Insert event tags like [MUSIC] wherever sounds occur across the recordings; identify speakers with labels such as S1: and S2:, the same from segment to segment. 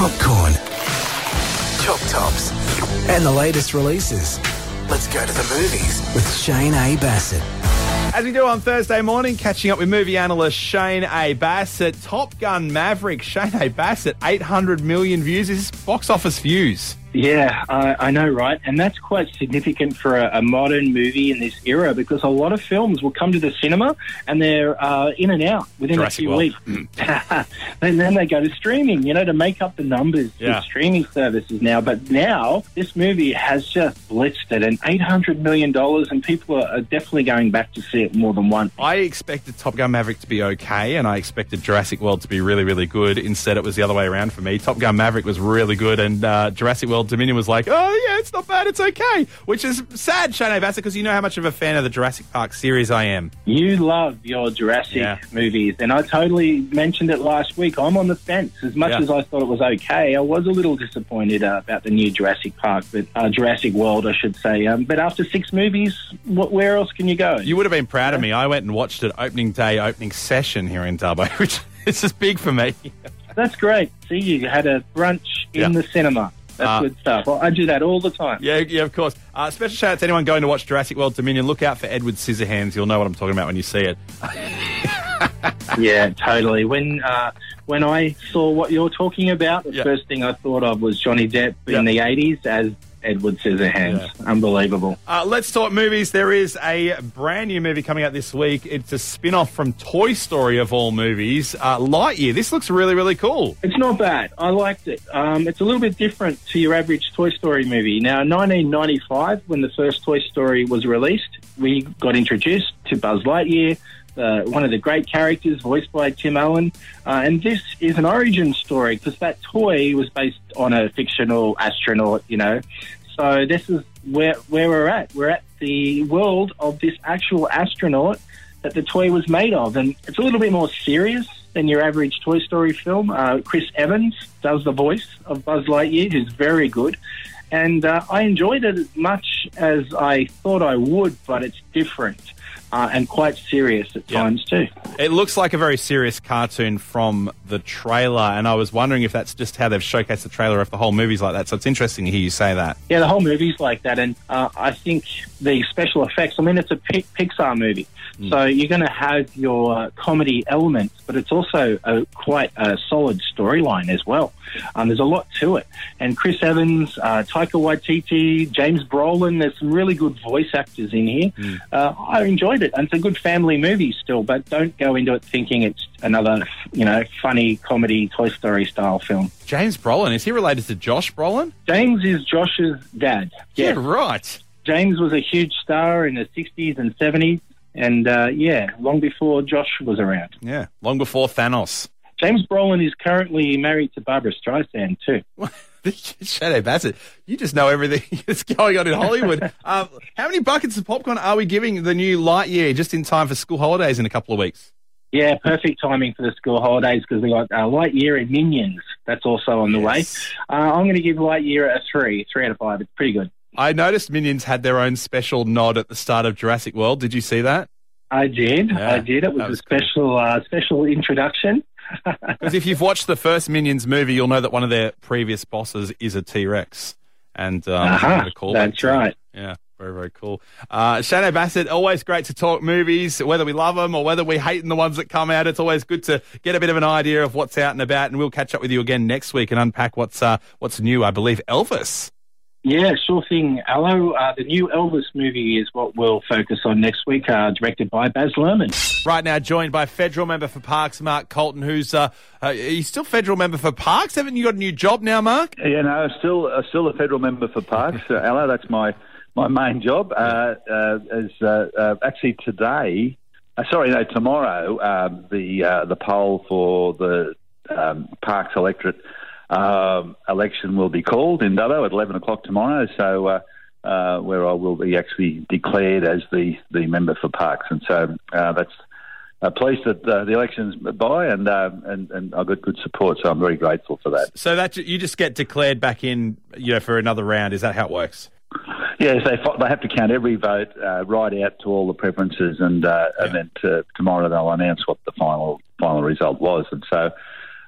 S1: popcorn, choc tops, and the latest releases. Let's go to the movies with Shane A. Bassett.
S2: As we do on Thursday morning, catching up with movie analyst Shane A. Bassett. Top Gun Maverick, Shane A. Bassett, 800 million views. Is box office views?
S3: Yeah, I, I know, right? And that's quite significant for a, a, modern movie in this era because a lot of films will come to the cinema and they're uh, in and out within
S2: Jurassic
S3: a few
S2: World.
S3: weeks. [LAUGHS] and then they go to streaming, you know, to make up the numbers
S2: Yeah.
S3: with streaming services now. But now this movie has just blitzed it and $800 million, and people are, are definitely going back to see it more than once.
S2: I expected Top Gun Maverick to be okay, and I expected Jurassic World to be really, really good. Instead, it was the other way around for me. Top Gun Maverick was really good, and uh, Jurassic World Dominion was like, oh, yeah, it's not bad, it's okay. Which is sad, Shane. Bassett, because you know how much of a fan of the Jurassic Park series I am.
S3: You love your Jurassic
S2: Yeah.
S3: movies, and I totally mentioned it last week. I'm on the fence. As much
S2: Yeah.
S3: as I thought it was okay, I was a little disappointed uh, about the new Jurassic Park, but uh, Jurassic World, I should say. Um, but after six movies, what, where else can you go?
S2: You would have been proud of me. I went and watched it opening day, opening session here in Dubbo, [LAUGHS] which is just big for me.
S3: That's great. See, you had a brunch in
S2: Yeah.
S3: the cinema. That's
S2: Uh,
S3: good stuff. Well, I do that all the time.
S2: Yeah, yeah, of course. Uh, special shout out to anyone going to watch Jurassic World Dominion. Look out for Edward Scissorhands. You'll know what I'm talking about when you see it. [LAUGHS]
S3: Yeah, totally. When uh, when I saw what you're talking about, the
S2: Yeah.
S3: first thing I thought of was Johnny Depp
S2: Yeah.
S3: in the 80s as Edward Scissorhands. Unbelievable.
S2: Uh, let's talk movies. There is a brand new movie coming out this week. It's a spin off from Toy Story, of all movies. Uh, Lightyear. This looks really, really cool.
S3: It's not bad. I liked it. Um, it's a little bit different to your average Toy Story movie. Now, 1995, when the first Toy Story was released, we got introduced to Buzz Lightyear, uh, one of the great characters voiced by Tim Allen. Uh, and this is an origin story because that toy was based on a fictional astronaut, you know. So this is where where we're at. We're at the world of this actual astronaut that the toy was made of, and it's a little bit more serious than your average Toy Story film. Uh, Chris Evans does the voice of Buzz Lightyear, who's very good, and uh, I enjoyed it as much as I thought I would, but it's different. Uh, and quite serious at
S2: Yeah.
S3: times too.
S2: It looks like a very serious cartoon from the trailer, and I was wondering if that's just how they've showcased the trailer, if the whole movie's like that. So it's interesting to hear you say that.
S3: Yeah, the whole movie's like that, and uh, I think the special effects. I mean, it's a Pixar movie, so you're going to have your uh, comedy elements, but it's also a, quite a solid storyline as well. Um, there's a lot to it, and Chris Evans, uh, Taika Waititi, James Brolin. There's some really good voice actors in here. Uh, I enjoyed it, and it's a good family movie still. But don't go into it thinking it's another, you know, funny comedy Toy Story style film.
S2: James Brolin, is he related to Josh Brolin?
S3: James is Josh's dad.
S2: Yeah, right.
S3: James was a huge star in the 60s and 70s, and uh, yeah, long before Josh was around.
S2: Yeah, long before Thanos.
S3: James Brolin is currently married to Barbra Streisand, too. [LAUGHS]
S2: Shadow Bassett, you just know everything [LAUGHS] that's going on in Hollywood. [LAUGHS] um, how many buckets of popcorn are we giving the new Lightyear just in time for school holidays in a couple of weeks?
S3: Yeah, perfect timing for the school holidays because we got uh, Lightyear and Minions. That's also on the way. Uh, I'm going to give Lightyear a three, three out of five. It's pretty good.
S2: I noticed Minions had their own special nod at the start of Jurassic World. Did you see that?
S3: I did.
S2: Yeah,
S3: I did. It was,
S2: was
S3: a special, uh, special introduction. [LAUGHS]
S2: Because if you've watched the first Minions movie, you'll know that one of their previous bosses is a T Rex. And um, a callback
S3: that's right.
S2: Yeah, very, very cool. Uh, Shannon Bassett, always great to talk movies, whether we love them or whether we hate the ones that come out. It's always good to get a bit of an idea of what's out and about. And we'll catch up with you again next week and unpack what's uh, what's new. I believe Elvis.
S3: Yeah, sure thing, Allo. Uh, the new Elvis movie is what we'll focus on next week, uh, directed by Baz Luhrmann.
S2: Right now, joined by federal member for Parkes, Mark Coulton, who's uh, uh, are you still federal member for Parkes? Haven't you got a new job now, Mark?
S4: Yeah, no, still uh, still a federal member for Parkes, uh, Ella. That's my my main job. Uh, uh, as uh, uh, actually today, uh, sorry, no, tomorrow, um, the uh, the poll for the um, Parkes electorate um, election will be called in Dubbo at eleven o'clock tomorrow. So. Uh, uh, where I will be actually declared as the, the member for Parkes, and so uh, that's uh, pleased that uh, the election's by, and, uh, and and I got good support, so I'm very grateful for that.
S2: So that you just get declared back in, you know, for another round. Is that how it works?
S4: Yes, they they have to count every vote uh, right out to all the preferences, and uh, and then to, tomorrow they'll announce what the final final result was. And so,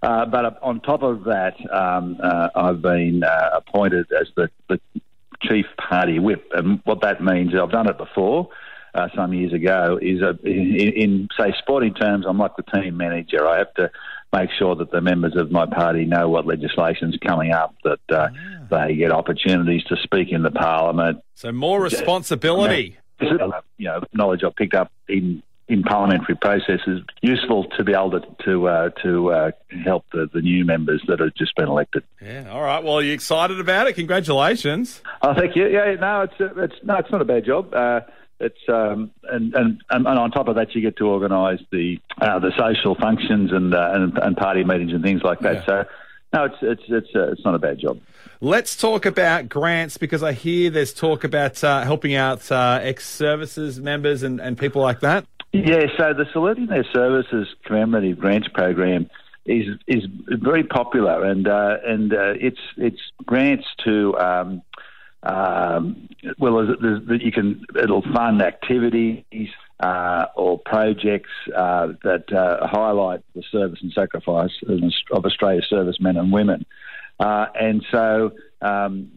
S4: Uh, but on top of that, um, uh, I've been uh, appointed as the, the chief party whip, and what that means, I've done it before. Uh, some years ago, is a, in, in say sporting terms, I'm like the team manager. I have to make sure that the members of my party know what legislation's coming up, that uh, they get opportunities to speak in the parliament.
S2: So more responsibility.
S4: You know, knowledge I've picked up in in parliamentary processes useful to be able to to uh, to uh, help the, the new members that have just been elected.
S2: Yeah. All right. Well, are you excited about it? Congratulations.
S4: Oh, thank you. Yeah. No, it's uh, it's no, it's not a bad job. Uh, it's um, and, and and on top of that, you get to organise the uh, the social functions and, uh, and and party meetings and things like that.
S2: Yeah.
S4: So. No, it's it's it's uh, it's not a bad job.
S2: Let's talk about grants because I hear there's talk about uh, helping out uh, ex-services members and, and people like that.
S4: Yeah, so the Saluting Their Services commemorative grants program is is very popular, and uh, and uh, it's it's grants to um, um, well, there's, you can it'll fund activities uh, or projects uh, that uh, highlight the service and sacrifice of Australia's servicemen and women, uh, and so. Um,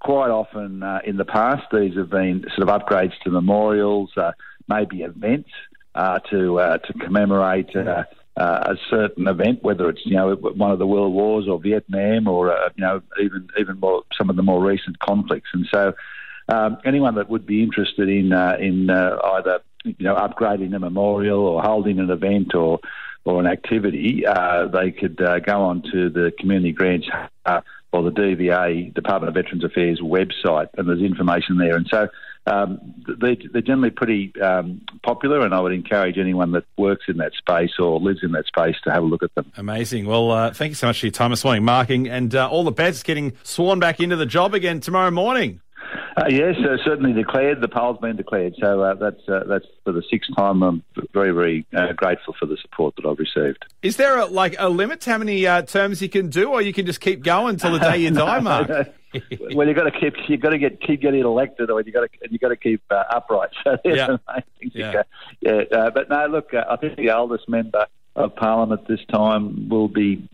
S4: quite often in the past, these have been sort of upgrades to memorials, maybe events to to commemorate uh, a certain event, whether it's you know one of the world wars or Vietnam or uh, you know even even more some of the more recent conflicts. And so, um, anyone that would be interested in uh, in either you know upgrading a memorial or holding an event or or an activity, they could go on to the community grants or the DVA Department of Veterans Affairs website, and there's information there. And so um, they, are generally pretty um, popular, and I would encourage anyone that works in that space or lives in that space to have a look at them.
S2: Amazing. Well, uh, thank you so much for your time this morning, marking, and uh, all the best getting sworn back into the job again tomorrow morning.
S4: Uh, yes, uh, certainly declared. The poll's been declared, so uh, that's uh, that's for the sixth time. I'm very, very uh, grateful for the support that I've received.
S2: Is there a, like a limit to how many uh, terms you can do, or you can just keep going until the day you die, Mark? [LAUGHS] [LAUGHS]
S4: well, you got to keep you got to get keep getting elected, or you got [LAUGHS] to you got to keep upright. So
S2: Yeah. Yeah.
S4: yeah. but no, look, uh, I think the oldest member of Parliament this time will be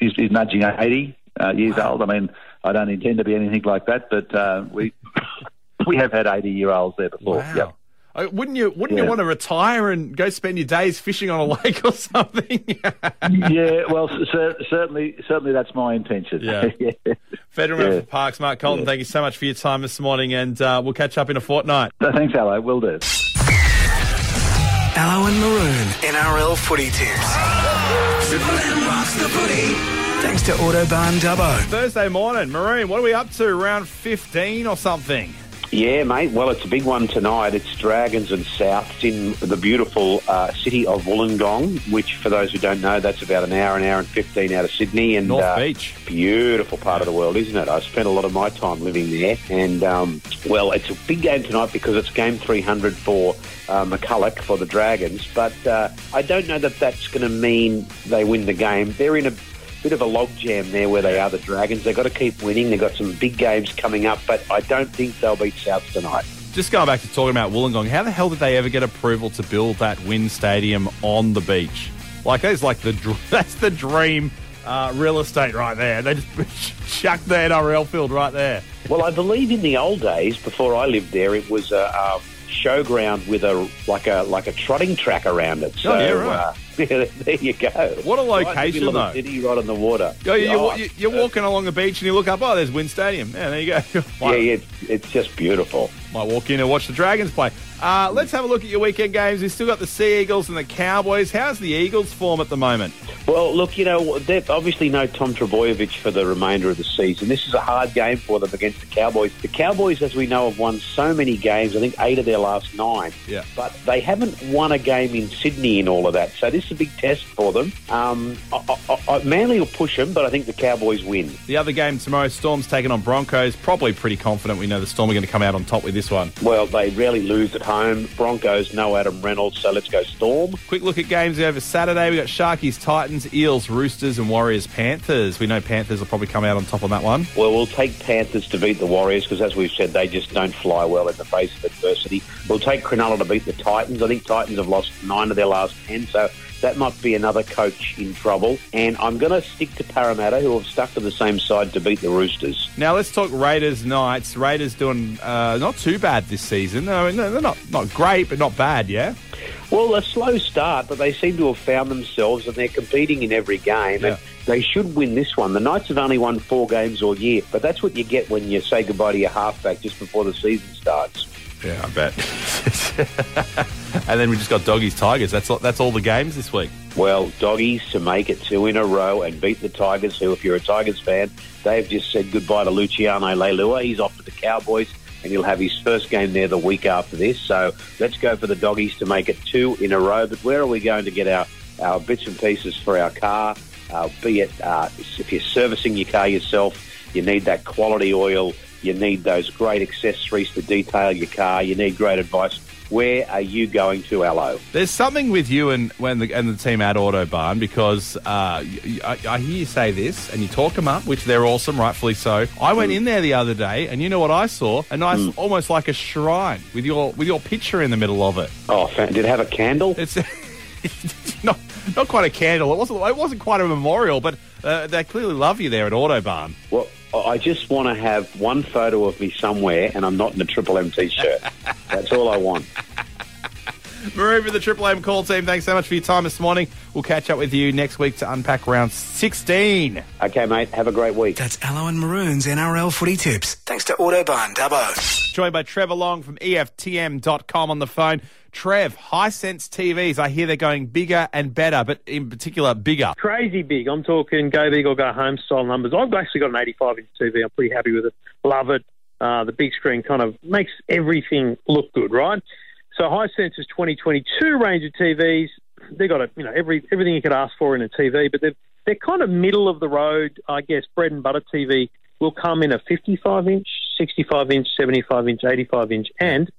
S4: is, is nudging eighty years old. I mean, I don't intend to be anything like that, but uh, we [LAUGHS] we have had eighty year olds there before.
S2: Wow.
S4: Yep.
S2: Uh, Wouldn't you? Wouldn't you want to retire and go spend your days fishing on a [LAUGHS] lake or something? [LAUGHS]
S4: yeah, well, cer- certainly, certainly that's my intention.
S2: Yeah. [LAUGHS] Federal
S4: Yeah.
S2: for Parkes, Mark Coulton.
S4: Yeah.
S2: Thank you so much for your time this morning, and uh, we'll catch up in a fortnight.
S4: No, thanks, Hello. Will do.
S1: Allo and Maroon, NRL footy tips. Triple M rocks the. Thanks to Autobahn Dubbo.
S2: Thursday morning, Maroon. What are we up to? Round fifteen or something?
S5: Yeah, mate. Well, it's a big one tonight. It's Dragons and Souths in the beautiful uh, city of Wollongong, which, for those who don't know, that's about an hour, an hour and 15 out of Sydney. And
S2: North
S5: uh,
S2: Beach.
S5: Beautiful part of the world, isn't it? I spent a lot of my time living there. And, um, well, it's a big game tonight because it's game 300 for uh, McCulloch for the Dragons. But uh, I don't know that that's going to mean they win the game. They're in a bit of a logjam there where they are, the Dragons. They've got to keep winning. They've got some big games coming up, but I don't think they'll beat South tonight.
S2: Just going back to talking about Wollongong, how the hell did they ever get approval to build that WIN Stadium on the beach? Like that's like the [LAUGHS] that's the dream uh, real estate right there. They just [LAUGHS] chucked the NRL field right there.
S5: Well, I believe in the old days, before I lived there, it was a, um showground with a like a like a trotting track around it. So
S2: Oh, yeah, right.
S5: uh, [LAUGHS] there you go.
S2: What a
S5: Right
S2: location,
S5: the
S2: though.
S5: City, right on the water.
S2: Oh, you,
S5: Oh,
S2: you, you're walking along the beach and you look up. Oh, there's WIN Stadium. Yeah, there you go. [LAUGHS]
S5: yeah, yeah, it's, it's just beautiful.
S2: Might walk in and watch the Dragons play. Uh, let's have a look at your weekend games. We've still got the Sea Eagles and the Cowboys. How's the Eagles' form at the moment?
S5: Well, look, you know, obviously no Tom Trbojevic for the remainder of the season. This is a hard game for them against the Cowboys. The Cowboys, as we know, have won so many games. I think eight of their last nine.
S2: Yeah.
S5: But they haven't won a game in Sydney in all of that. So this is a big test for them. Um, I, I, I, Manly will push them, but I think the Cowboys win.
S2: The other game tomorrow, Storm's taking on Broncos. Probably pretty confident we know the Storm are going to come out on top with this one.
S5: Well, they rarely lose at home. Broncos, no Adam Reynolds, so let's go Storm.
S2: Quick look at games over Saturday. we got Sharkies Titans, Titans, Eels, Roosters, and Warriors, Panthers. We know Panthers will probably come out on top on that one.
S5: Well, we'll take Panthers to beat the Warriors because, as we've said, they just don't fly well in the face of adversity. We'll take Cronulla to beat the Titans. I think Titans have lost nine of their last ten, so that might be another coach in trouble. And I'm going to stick to Parramatta, who have stuck to the same side to beat the Roosters.
S2: Now let's talk Raiders Knights. Raiders doing uh, not too bad this season. I mean, they're not not great, but not bad. Yeah.
S5: Well, a slow start, but they seem to have found themselves and they're competing in every game.
S2: Yeah.
S5: And they should win this one. The Knights have only won four games all year, but that's what you get when you say goodbye to your halfback just before the season starts.
S2: Yeah, I bet. [LAUGHS] and then we just got doggies, tigers. That's all, that's all the games this week.
S5: Well, doggies to make it two in a row and beat the Tigers, who, if you're a Tigers fan, they've just said goodbye to Luciano Leilua. He's off to the Cowboys, and he'll have his first game there the week after this. So let's go for the doggies to make it two in a row. But where are we going to get our, our bits and pieces for our car? Uh, be it uh, if you're servicing your car yourself, you need that quality oil. You need those great accessories to detail your car. You need great advice. Where are you going to, Allo?
S2: There's something with you and when the and the team at Autobahn because uh, I, I hear you say this and you talk them up, which they're awesome, rightfully so. I went in there the other day and you know what I saw? A nice, almost like a shrine with your with your picture in the middle of it.
S5: Oh, fan- did it have a candle?
S2: It's [LAUGHS] not not quite a candle. It wasn't it wasn't quite a memorial, but uh, they clearly love you there at Autobahn.
S5: Well, I just want to have one photo of me somewhere, and I'm not in a Triple M t-shirt. [LAUGHS] That's all I want. [LAUGHS]
S2: Maroon for the Triple M call team. Thanks so much for your time this morning. We'll catch up with you next week to unpack round 16.
S5: Okay, mate. Have a great week.
S1: That's Allo and Maroon's NRL footy tips. Thanks to Autobahn Dubbo.
S2: Joined by Trevor Long from EFTM.com on the phone. Trev, Hisense TVs, I hear they're going bigger and better, but in particular, bigger.
S6: crazy big. I'm talking go big or go home style numbers. I've actually got an 85 inch TV. I'm pretty happy with it. Love it. Uh, the big screen kind of makes everything look good, right? So high Hisense's 2022 range of TVs—they've got a, you know every everything you could ask for in a TV, but they're they're kind of middle of the road, I guess. Bread and butter TV will come in a 55 inch, 65 inch, 75 inch, 85 inch, and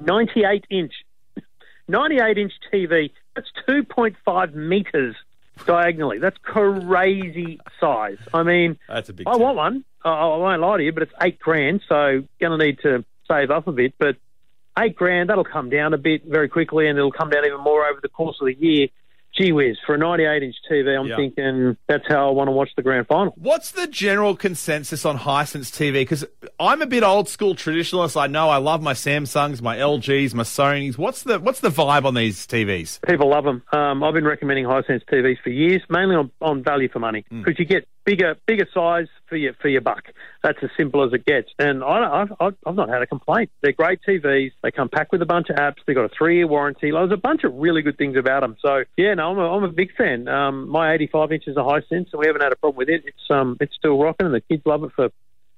S6: 98 inch 98 inch TV, that's 2.5 metres diagonally. That's crazy size. I mean,
S2: That's a big
S6: I want one. I, I won't lie to you, but it's eight grand, so going to need to save up a bit. But eight grand, that'll come down a bit very quickly, and it'll come down even more over the course of the year. Gee whiz, for a 98 inch TV, I'm
S2: Yeah.
S6: thinking that's how I want to watch the grand final.
S2: What's the general consensus on Hisense TV? Because I'm a bit old school traditionalist. I know I love my Samsungs, my LGs, my Sonys. What's the what's the vibe on these TVs?
S6: People love them. Um, I've been recommending Hisense TVs for years, mainly on, on value for money, because you get bigger bigger size for your for your buck. That's as simple as it gets. And I, I've, I've not had a complaint. They're great TVs. They come packed with a bunch of apps. They've got a three year warranty. There's a bunch of really good things about them. So yeah, no, I'm a, I'm a big fan. Um, my 85 inch is a Hisense, and we haven't had a problem with it. It's um it's still rocking, and the kids love it for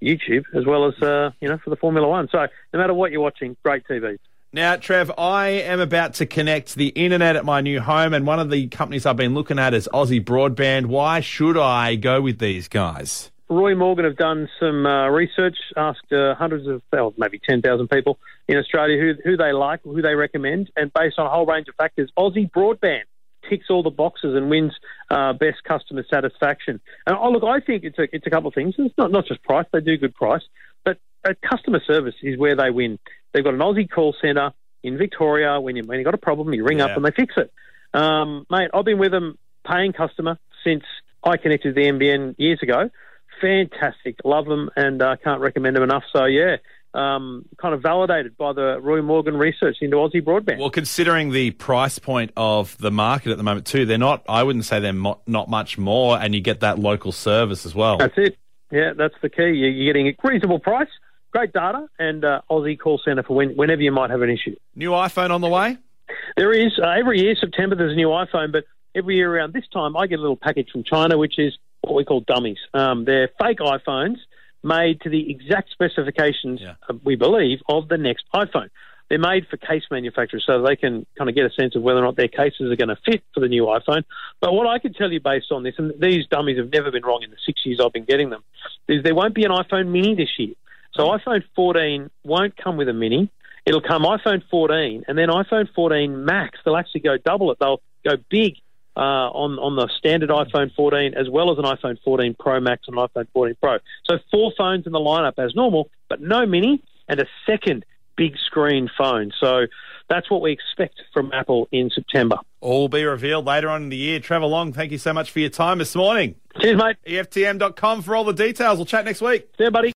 S6: YouTube as well as uh, you know for the Formula One. So no matter what you're watching, great TVs.
S2: Now, Trev, I am about to connect the internet at my new home, and one of the companies I've been looking at is Aussie Broadband. Why should I go with these guys?
S6: Roy Morgan have done some uh, research, asked uh, hundreds of, well, maybe 10,000 people in Australia who, who they like, who they recommend, and based on a whole range of factors, Aussie Broadband ticks all the boxes and wins uh, best customer satisfaction. And oh, look, I think it's a, it's a couple of things. It's not, not just price, they do good price, but uh, customer service is where they win. They've got an Aussie call centre in Victoria. When, you, when you've got a problem, you ring
S2: Yeah.
S6: up and they fix it. Um, mate, I've been with them paying customer since I connected to the NBN years ago. Fantastic, love them, and uh, can't recommend them enough. So yeah, um, kind of validated by the Roy Morgan research into Aussie broadband.
S2: Well, considering the price point of the market at the moment, too, they're not, I wouldn't say they're mo- not much more, and you get that local service as well.
S6: That's it. Yeah, that's the key. You- You're getting a reasonable price, great data, and uh, Aussie call centre for when, whenever you might have an issue.
S2: New iPhone on the way?
S6: There is uh, every year September there's a new iPhone, but every year around this time I get a little package from China, which is what we call dummies. Um, they're fake iPhones made to the exact specifications,
S2: Yeah.
S6: uh, we believe, of the next iPhone. They're made for case manufacturers, so they can kind of get a sense of whether or not their cases are going to fit for the new iPhone. But what I can tell you based on this, and these dummies have never been wrong in the six years I've been getting them, is there won't be an iPhone Mini this year. So iPhone 14 won't come with a Mini. It'll come iPhone 14 and then iPhone 14 Max. They'll actually go double it. They'll go big uh, on on the standard iPhone 14 as well as an iPhone 14 Pro Max and an iPhone 14 Pro. So four phones in the lineup as normal, but no mini and a second big screen phone. So that's what we expect from Apple in September.
S2: All be revealed later on in the year. Trevor Long, thank you so much for your time this morning.
S6: Cheers, mate.
S2: EFTM.com for all the details. We'll chat next week.
S6: See you, buddy.